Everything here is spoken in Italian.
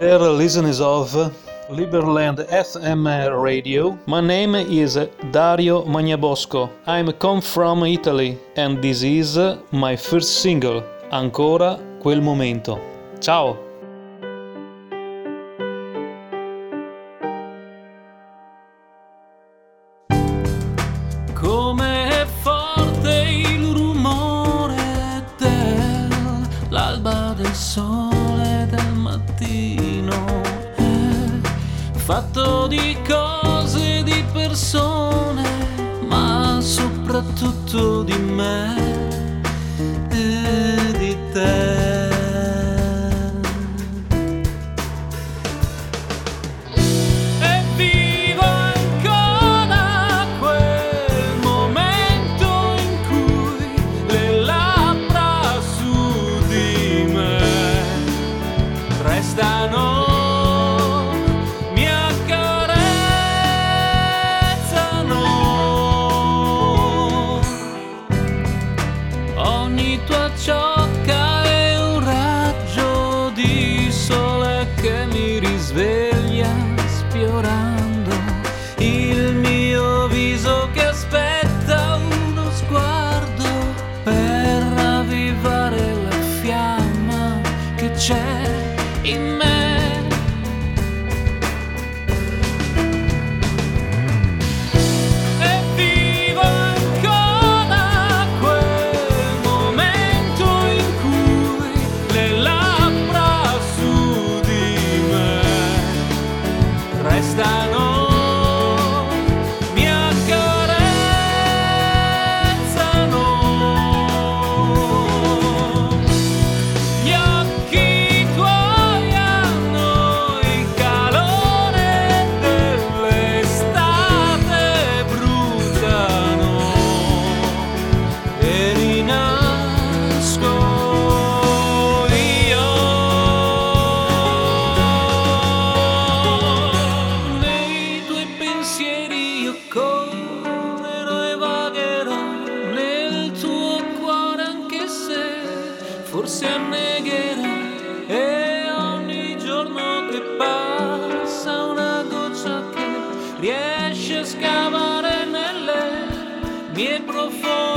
Dear listeners of Liberland FM radio, my name is Dario Magnabosco. I'm come from Italy and this is my first single, Ancora quel momento. Ciao! song fatto di cose, di persone, ma soprattutto di me. 全 forse annegherà e ogni giorno che passa una goccia che riesce a scavare nelle mie profonde